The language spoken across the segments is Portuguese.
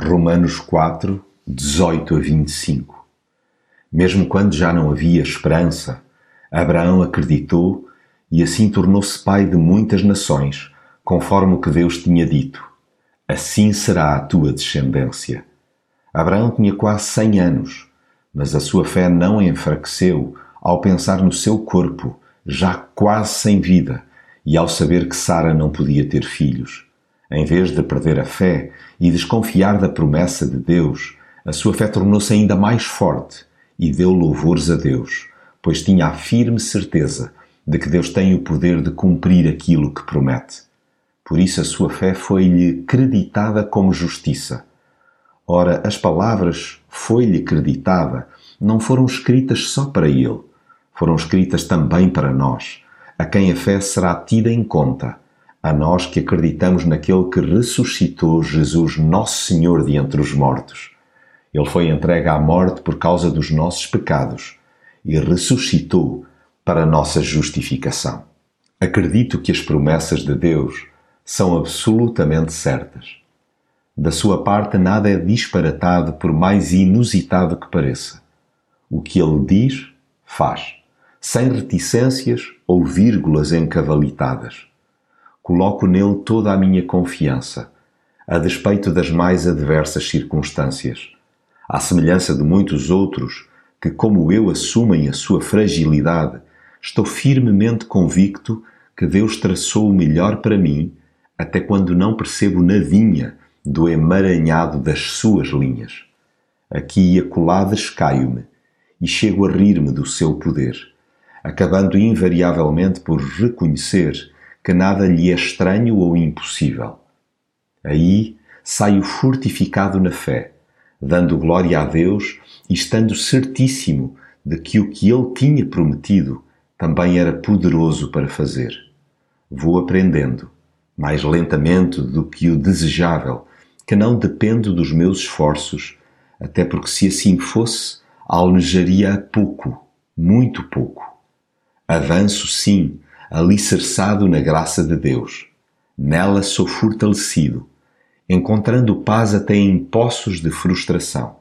Romanos 4, 18 a 25 Mesmo quando já não havia esperança, Abraão acreditou e assim tornou-se pai de muitas nações, conforme o que Deus tinha dito. Assim será a tua descendência. Abraão tinha quase cem anos, mas a sua fé não enfraqueceu ao pensar no seu corpo, já quase sem vida, e ao saber que Sara não podia ter filhos. Em vez de perder a fé e desconfiar da promessa de Deus, a sua fé tornou-se ainda mais forte e deu louvores a Deus, pois tinha a firme certeza de que Deus tem o poder de cumprir aquilo que promete. Por isso a sua fé foi-lhe creditada como justiça. Ora, as palavras foi-lhe creditada não foram escritas só para ele, foram escritas também para nós, a quem a fé será tida em conta a nós que acreditamos naquele que ressuscitou Jesus, nosso Senhor, de entre os mortos. Ele foi entregue à morte por causa dos nossos pecados e ressuscitou para nossa justificação. Acredito que as promessas de Deus são absolutamente certas. Da sua parte, nada é disparatado, por mais inusitado que pareça. O que ele diz, faz, sem reticências ou vírgulas encavalitadas coloco nele toda a minha confiança, a despeito das mais adversas circunstâncias. À semelhança de muitos outros que, como eu, assumem a sua fragilidade, estou firmemente convicto que Deus traçou o melhor para mim, até quando não percebo nadinha do emaranhado das suas linhas. Aqui e acolá descaio-me e chego a rir-me do seu poder, acabando invariavelmente por reconhecer que nada lhe é estranho ou impossível. Aí saio fortificado na fé, dando glória a Deus e estando certíssimo de que o que ele tinha prometido também era poderoso para fazer. Vou aprendendo, mais lentamente do que o desejável, que não dependo dos meus esforços, até porque se assim fosse, almejaria pouco, muito pouco. Avanço sim, alicerçado na graça de Deus. Nela sou fortalecido, encontrando paz até em poços de frustração.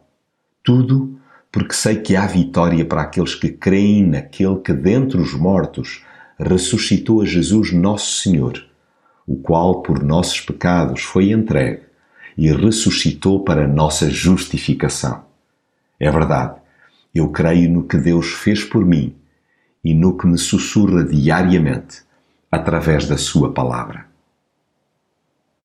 Tudo porque sei que há vitória para aqueles que creem naquele que dentre os mortos ressuscitou a Jesus nosso Senhor, o qual por nossos pecados foi entregue e ressuscitou para nossa justificação. É verdade, eu creio no que Deus fez por mim e no que me sussurra diariamente através da Sua palavra.